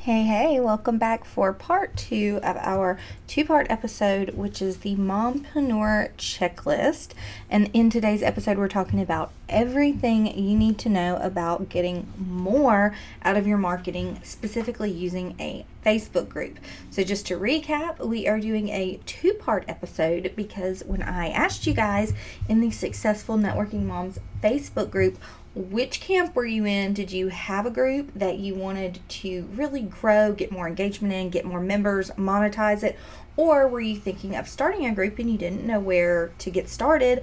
Hey, hey, welcome back for part two of our two part episode, which is the Mompreneur Checklist. And in today's episode, we're talking about everything you need to know about getting more out of your marketing, specifically using a Facebook group. So, just to recap, we are doing a two part episode because when I asked you guys in the Successful Networking Moms Facebook group, which camp were you in? Did you have a group that you wanted to really grow, get more engagement in, get more members, monetize it? Or were you thinking of starting a group and you didn't know where to get started?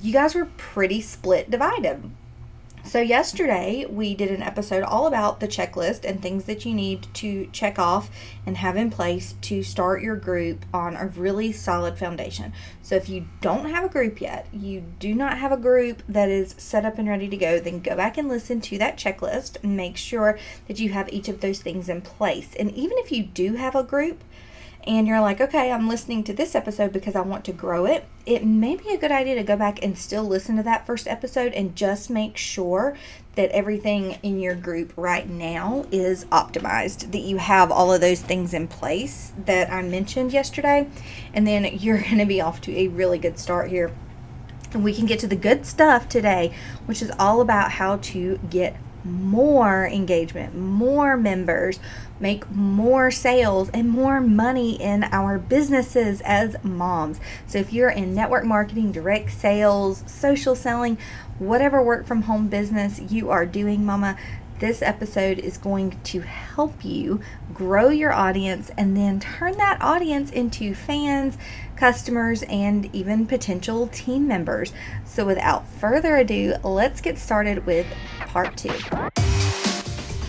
You guys were pretty split divided. So, yesterday we did an episode all about the checklist and things that you need to check off and have in place to start your group on a really solid foundation. So, if you don't have a group yet, you do not have a group that is set up and ready to go, then go back and listen to that checklist and make sure that you have each of those things in place. And even if you do have a group, and you're like, okay, I'm listening to this episode because I want to grow it, it may be a good idea to go back and still listen to that first episode and just make sure that everything in your group right now is optimized, that you have all of those things in place that I mentioned yesterday, and then you're going to be off to a really good start here. And we can get to the good stuff today, which is all about how to get more engagement, more members, make more sales, and more money in our businesses as moms. So, if you're in network marketing, direct sales, social selling, whatever work from home business you are doing, mama, this episode is going to help you grow your audience and then turn that audience into fans, customers, and even potential team members. So, without further ado, let's get started with part two.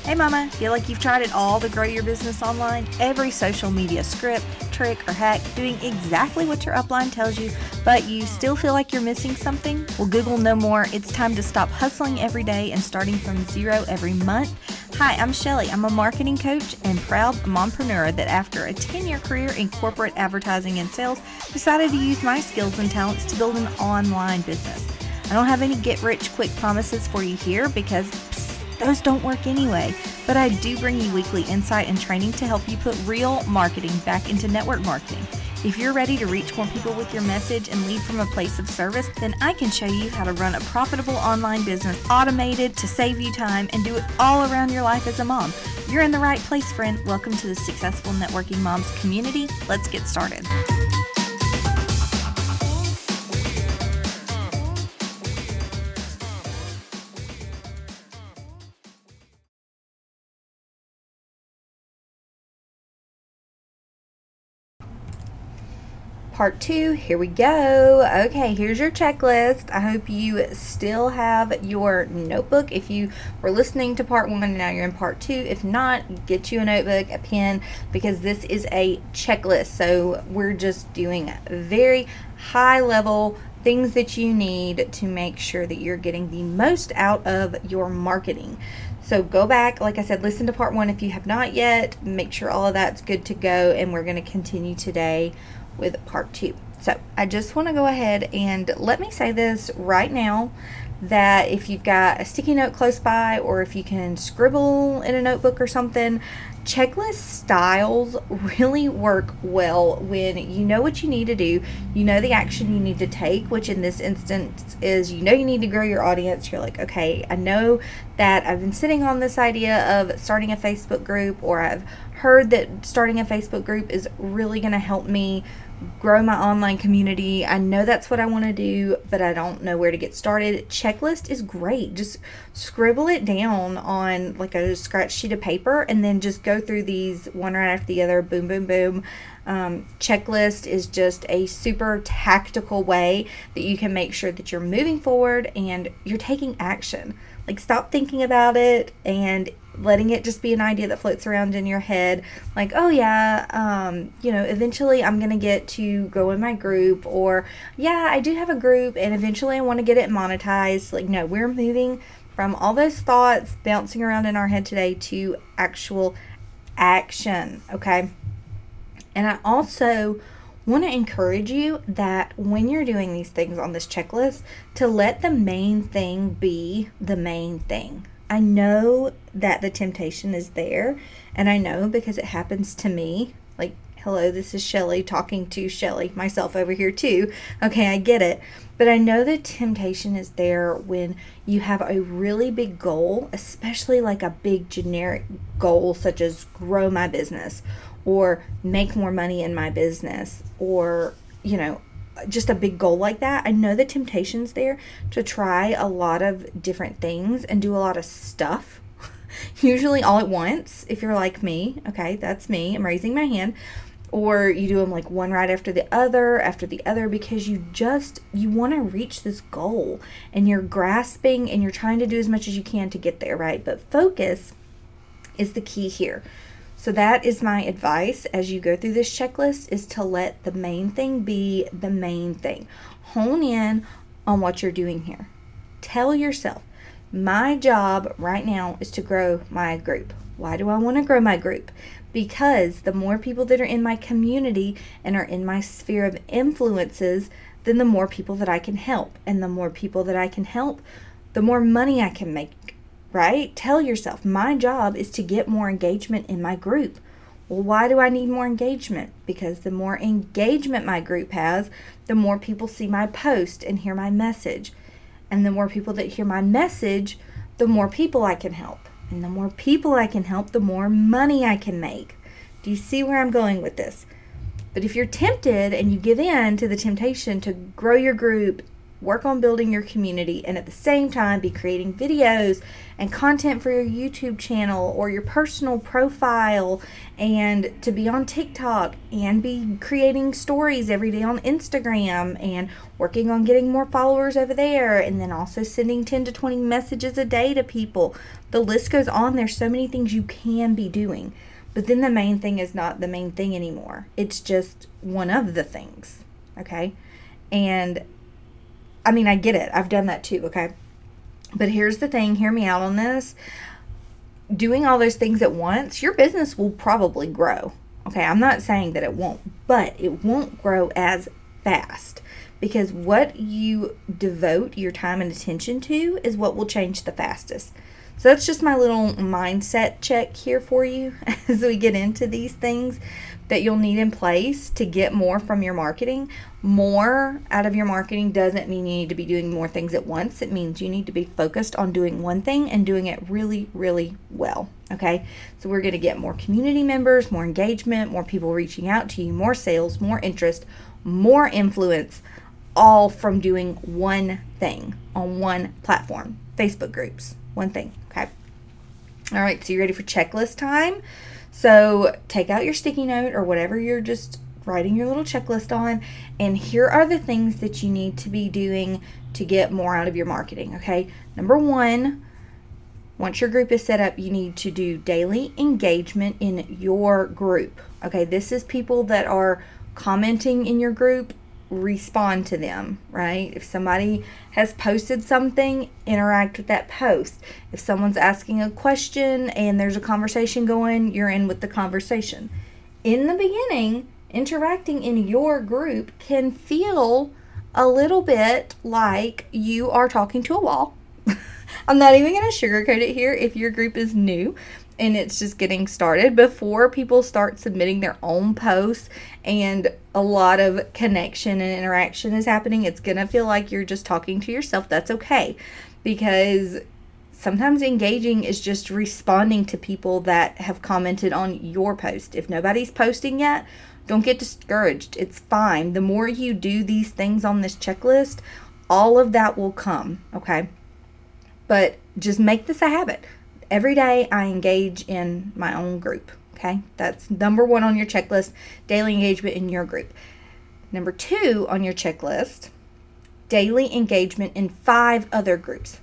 Hey, Mama, feel like you've tried it all to grow your business online? Every social media script, trick, or hack doing exactly what your upline tells you, but you still feel like you're missing something? Well, Google no more. It's time to stop hustling every day and starting from zero every month. Hi, I'm Shelly. I'm a marketing coach and proud mompreneur that after a 10 year career in corporate advertising and sales, decided to use my skills and talents to build an online business. I don't have any get rich quick promises for you here because those don't work anyway. But I do bring you weekly insight and training to help you put real marketing back into network marketing. If you're ready to reach more people with your message and lead from a place of service, then I can show you how to run a profitable online business automated to save you time and do it all around your life as a mom. You're in the right place, friend. Welcome to the Successful Networking Moms community. Let's get started. Part two. Here we go. Okay, here's your checklist. I hope you still have your notebook. If you were listening to part one and now you're in part two, if not, get you a notebook, a pen, because this is a checklist. So we're just doing very high level things that you need to make sure that you're getting the most out of your marketing. So go back, like I said, listen to part one if you have not yet. Make sure all of that's good to go, and we're going to continue today with part two. So I just want to go ahead and let me say this right now that if you've got a sticky note close by or if you can scribble in a notebook or something, checklist styles really work well when you know what you need to do, you know the action you need to take, which in this instance is you know you need to grow your audience. You're like, okay, I know that I've been sitting on this idea of starting a Facebook group, or I've heard that starting a Facebook group is really going to help me grow my online community. I know that's what I want to do, but I don't know where to get started. Checklist is great. Just scribble it down on like a scratch sheet of paper and then just go through these one right after the other. Boom, boom, boom. Um, checklist is just a super tactical way that you can make sure that you're moving forward and you're taking action. Like, stop thinking about it and letting it just be an idea that floats around in your head. Like oh yeah um, you know eventually i'm gonna get to go in my group or yeah i do have a group and eventually i want to get it monetized. Like no we're moving from all those thoughts bouncing around in our head today to actual action okay? And i also want to encourage you that when you're doing these things on this checklist to let the main thing be the main thing I know that the temptation is there, and I know because it happens to me. Like, hello, this is Shelly talking to Shelly, myself over here too. Okay, I get it. But I know the temptation is there when you have a really big goal, especially like a big generic goal, such as grow my business or make more money in my business or, you know, just a big goal like that, I know the temptation's there to try a lot of different things and do a lot of stuff. Usually all at once, if you're like me. Okay, that's me. I'm raising my hand. Or you do them like one right after the other, after the other, because you just you want to reach this goal and you're grasping and you're trying to do as much as you can to get there, right? But focus is the key here. So that is my advice as you go through this checklist is to let the main thing be the main thing. Hone in on what you're doing here. Tell yourself, my job right now is to grow my group. Why do I want to grow my group? Because the more people that are in my community and are in my sphere of influences, then the more people that I can help. And the more people that I can help, the more money I can make right? Tell yourself, my job is to get more engagement in my group. Well, why do I need more engagement? Because the more engagement my group has, the more people see my post and hear my message. And the more people that hear my message, the more people I can help. And the more people I can help, the more money I can make. Do you see where I'm going with this? But if you're tempted and you give in to the temptation to grow your group work on building your community, and at the same time be creating videos and content for your YouTube channel or your personal profile, and to be on TikTok and be creating stories every day on Instagram and working on getting more followers over there, and then also sending 10 to 20 messages a day to people. The list goes on. There's so many things you can be doing. But then the main thing is not the main thing anymore. It's just one of the things. Okay. And I mean, I get it. I've done that too, okay? But here's the thing hear me out on this. Doing all those things at once, your business will probably grow. Okay, I'm not saying that it won't, but it won't grow as fast because what you devote your time and attention to is what will change the fastest. So that's just my little mindset check here for you as we get into these things that you'll need in place to get more from your marketing. More out of your marketing doesn't mean you need to be doing more things at once. It means you need to be focused on doing one thing and doing it really, really well. Okay, so we're going to get more community members, more engagement, more people reaching out to you, more sales, more interest, more influence, all from doing one thing on one platform Facebook groups. One thing. All right, so you ready for checklist time? So take out your sticky note or whatever you're just writing your little checklist on, and here are the things that you need to be doing to get more out of your marketing. Okay, number one, once your group is set up, you need to do daily engagement in your group. Okay, this is people that are commenting in your group respond to them, right? If somebody has posted something, interact with that post. If someone's asking a question and there's a conversation going, you're in with the conversation. In the beginning, interacting in your group can feel a little bit like you are talking to a wall. I'm not even going to sugarcoat it here if your group is new and it's just getting started before people start submitting their own posts and a lot of connection and interaction is happening it's going to feel like you're just talking to yourself. That's okay. Because sometimes engaging is just responding to people that have commented on your post. If nobody's posting yet don't get discouraged. It's fine. The more you do these things on this checklist all of that will come okay? But just make this a habit every day I engage in my own group. Okay, that's number one on your checklist daily engagement in your group. Number two on your checklist daily engagement in five other groups.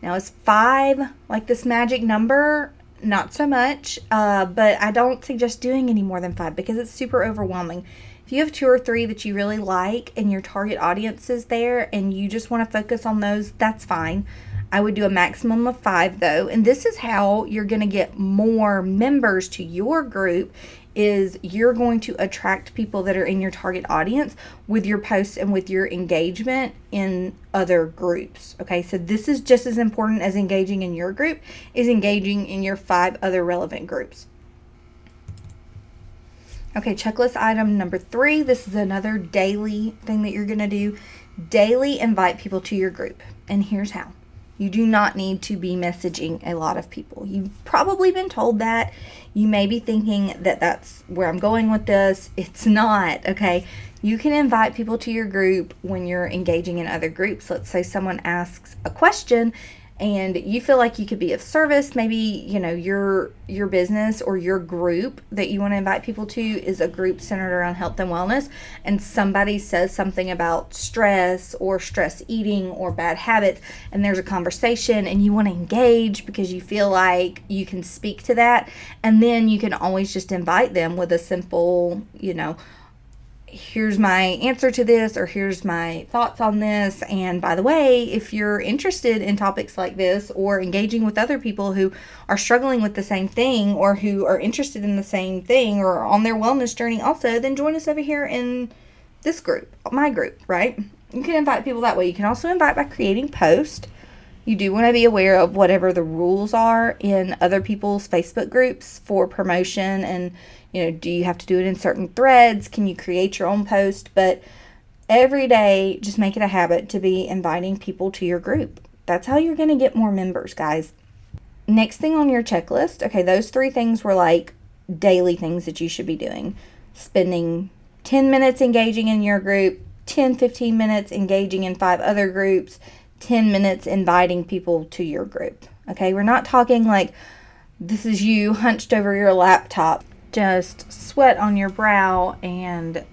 Now, is five like this magic number? Not so much, uh, but I don't suggest doing any more than five because it's super overwhelming. If you have two or three that you really like and your target audience is there and you just want to focus on those, that's fine. I would do a maximum of five though. And this is how you're going to get more members to your group is you're going to attract people that are in your target audience with your posts and with your engagement in other groups. Okay, so this is just as important as engaging in your group is engaging in your five other relevant groups. Okay, checklist item number three. This is another daily thing that you're going to do. Daily invite people to your group. And here's how you do not need to be messaging a lot of people. You've probably been told that. You may be thinking that that's where I'm going with this. It's not, okay? You can invite people to your group when you're engaging in other groups. Let's say someone asks a question and you feel like you could be of service maybe you know your your business or your group that you want to invite people to is a group centered around health and wellness and somebody says something about stress or stress eating or bad habits and there's a conversation and you want to engage because you feel like you can speak to that and then you can always just invite them with a simple you know here's my answer to this or here's my thoughts on this. And by the way if you're interested in topics like this or engaging with other people who are struggling with the same thing or who are interested in the same thing or on their wellness journey also then join us over here in this group my group right? You can invite people that way. You can also invite by creating posts. You do want to be aware of whatever the rules are in other people's facebook groups for promotion and you know, do you have to do it in certain threads? Can you create your own post? But every day, just make it a habit to be inviting people to your group. That's how you're going to get more members, guys. Next thing on your checklist, okay, those three things were like daily things that you should be doing. Spending 10 minutes engaging in your group, 10, 15 minutes engaging in five other groups, 10 minutes inviting people to your group. Okay, we're not talking like this is you hunched over your laptop just sweat on your brow and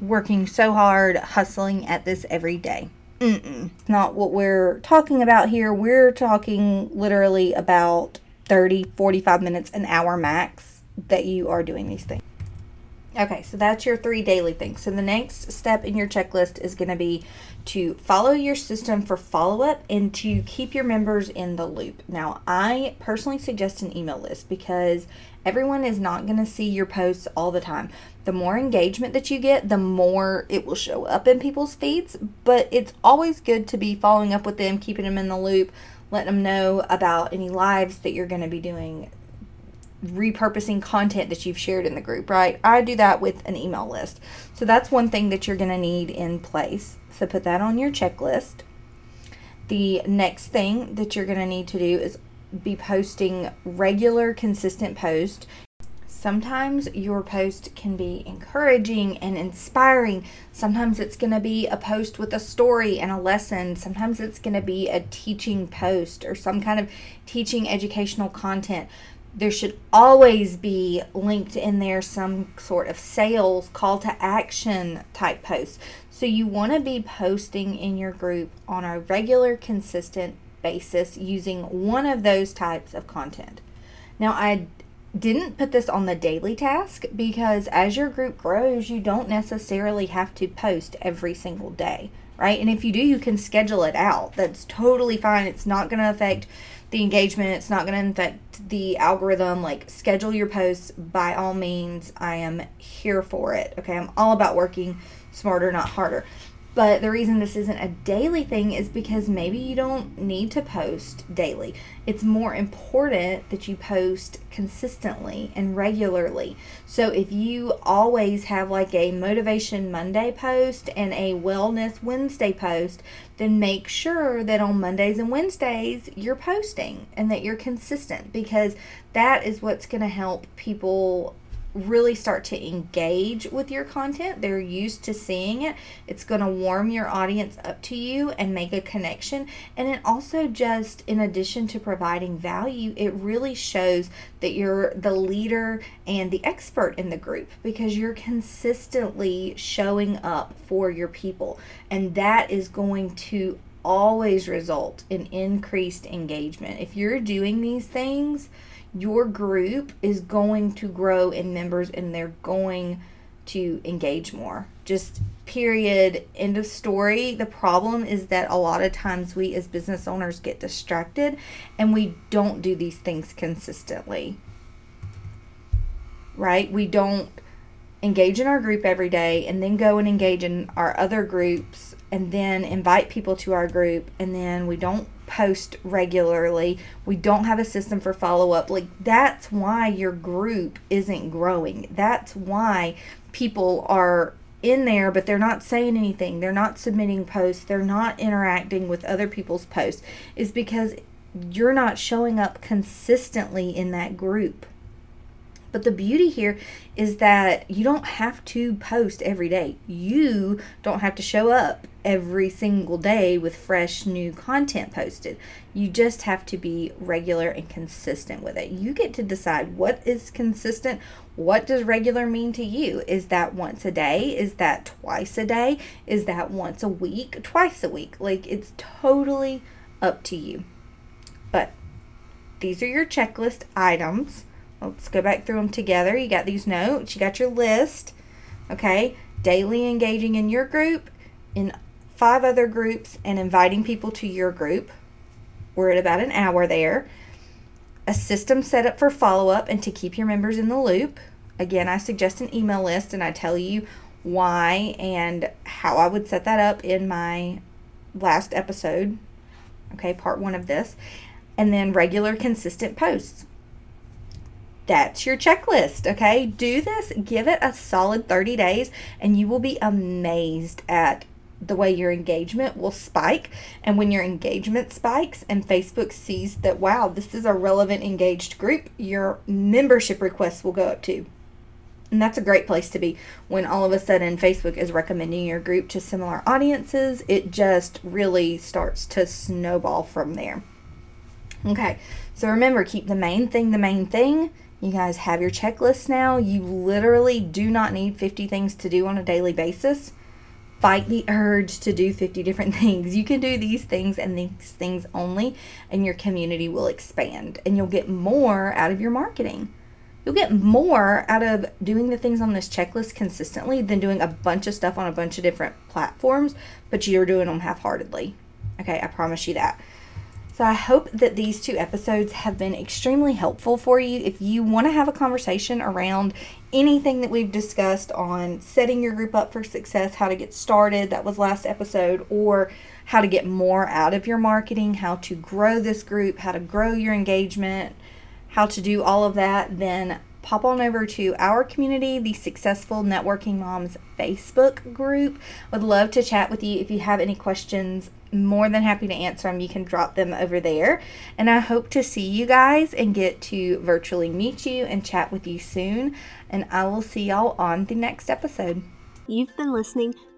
working so hard, hustling at this every day. Mm-mm. Not what we're talking about here. We're talking literally about 30, 45 minutes, an hour max that you are doing these things. Okay, so that's your three daily things. So the next step in your checklist is going to be to follow your system for follow up and to keep your members in the loop. Now, I personally suggest an email list because everyone is not going to see your posts all the time. The more engagement that you get, the more it will show up in people's feeds, but it's always good to be following up with them, keeping them in the loop, letting them know about any lives that you're going to be doing repurposing content that you've shared in the group, right? I do that with an email list. So that's one thing that you're going to need in place. So put that on your checklist. The next thing that you're going to need to do is be posting regular, consistent posts. Sometimes your post can be encouraging and inspiring. Sometimes it's going to be a post with a story and a lesson. Sometimes it's going to be a teaching post or some kind of teaching educational content there should always be linked in there some sort of sales call to action type post. So you want to be posting in your group on a regular, consistent basis using one of those types of content. Now, I didn't put this on the daily task because as your group grows, you don't necessarily have to post every single day, right? And if you do, you can schedule it out. That's totally fine. It's not going to affect the engagement. It's not going to affect the algorithm. Like, schedule your posts by all means. I am here for it. Okay. I'm all about working smarter, not harder. But the reason this isn't a daily thing is because maybe you don't need to post daily. It's more important that you post consistently and regularly. So if you always have like a Motivation Monday post and a Wellness Wednesday post, then make sure that on Mondays and Wednesdays you're posting and that you're consistent because that is what's going to help people really start to engage with your content. They're used to seeing it. It's going to warm your audience up to you and make a connection. And it also just, in addition to providing value, it really shows that you're the leader and the expert in the group because you're consistently showing up for your people. And that is going to always result in increased engagement. If you're doing these things, your group is going to grow in members and they're going to engage more. Just period, end of story. The problem is that a lot of times we as business owners get distracted and we don't do these things consistently. Right? We don't engage in our group every day and then go and engage in our other groups and then invite people to our group and then we don't post regularly. We don't have a system for follow up. Like, that's why your group isn't growing. That's why people are in there, but they're not saying anything. They're not submitting posts. They're not interacting with other people's posts. Is because you're not showing up consistently in that group. But the beauty here is that you don't have to post every day. You don't have to show up every single day with fresh new content posted. You just have to be regular and consistent with it. You get to decide what is consistent. What does regular mean to you? Is that once a day? Is that twice a day? Is that once a week? Twice a week? Like it's totally up to you. But these are your checklist items Let's go back through them together. You got these notes, you got your list, okay? Daily engaging in your group, in five other groups, and inviting people to your group. We're at about an hour there. A system set up for follow up and to keep your members in the loop. Again, I suggest an email list and I tell you why and how I would set that up in my last episode. Okay, part one of this. And then regular, consistent posts that's your checklist, okay? Do this, give it a solid 30 days, and you will be amazed at the way your engagement will spike. And when your engagement spikes and Facebook sees that, wow, this is a relevant engaged group, your membership requests will go up too. And that's a great place to be when all of a sudden Facebook is recommending your group to similar audiences. It just really starts to snowball from there. Okay, so remember, keep the main thing the main thing you guys have your checklist now. You literally do not need 50 things to do on a daily basis. Fight the urge to do 50 different things. You can do these things and these things only, and your community will expand and you'll get more out of your marketing. You'll get more out of doing the things on this checklist consistently than doing a bunch of stuff on a bunch of different platforms, but you're doing them half heartedly. Okay, I promise you that. So I hope that these two episodes have been extremely helpful for you. If you want to have a conversation around anything that we've discussed on setting your group up for success, how to get started, that was last episode, or how to get more out of your marketing, how to grow this group, how to grow your engagement, how to do all of that, then pop on over to our community, the Successful Networking Moms Facebook group. Would love to chat with you if you have any questions. More than happy to answer them. You can drop them over there. And I hope to see you guys and get to virtually meet you and chat with you soon. And I will see y'all on the next episode. You've been listening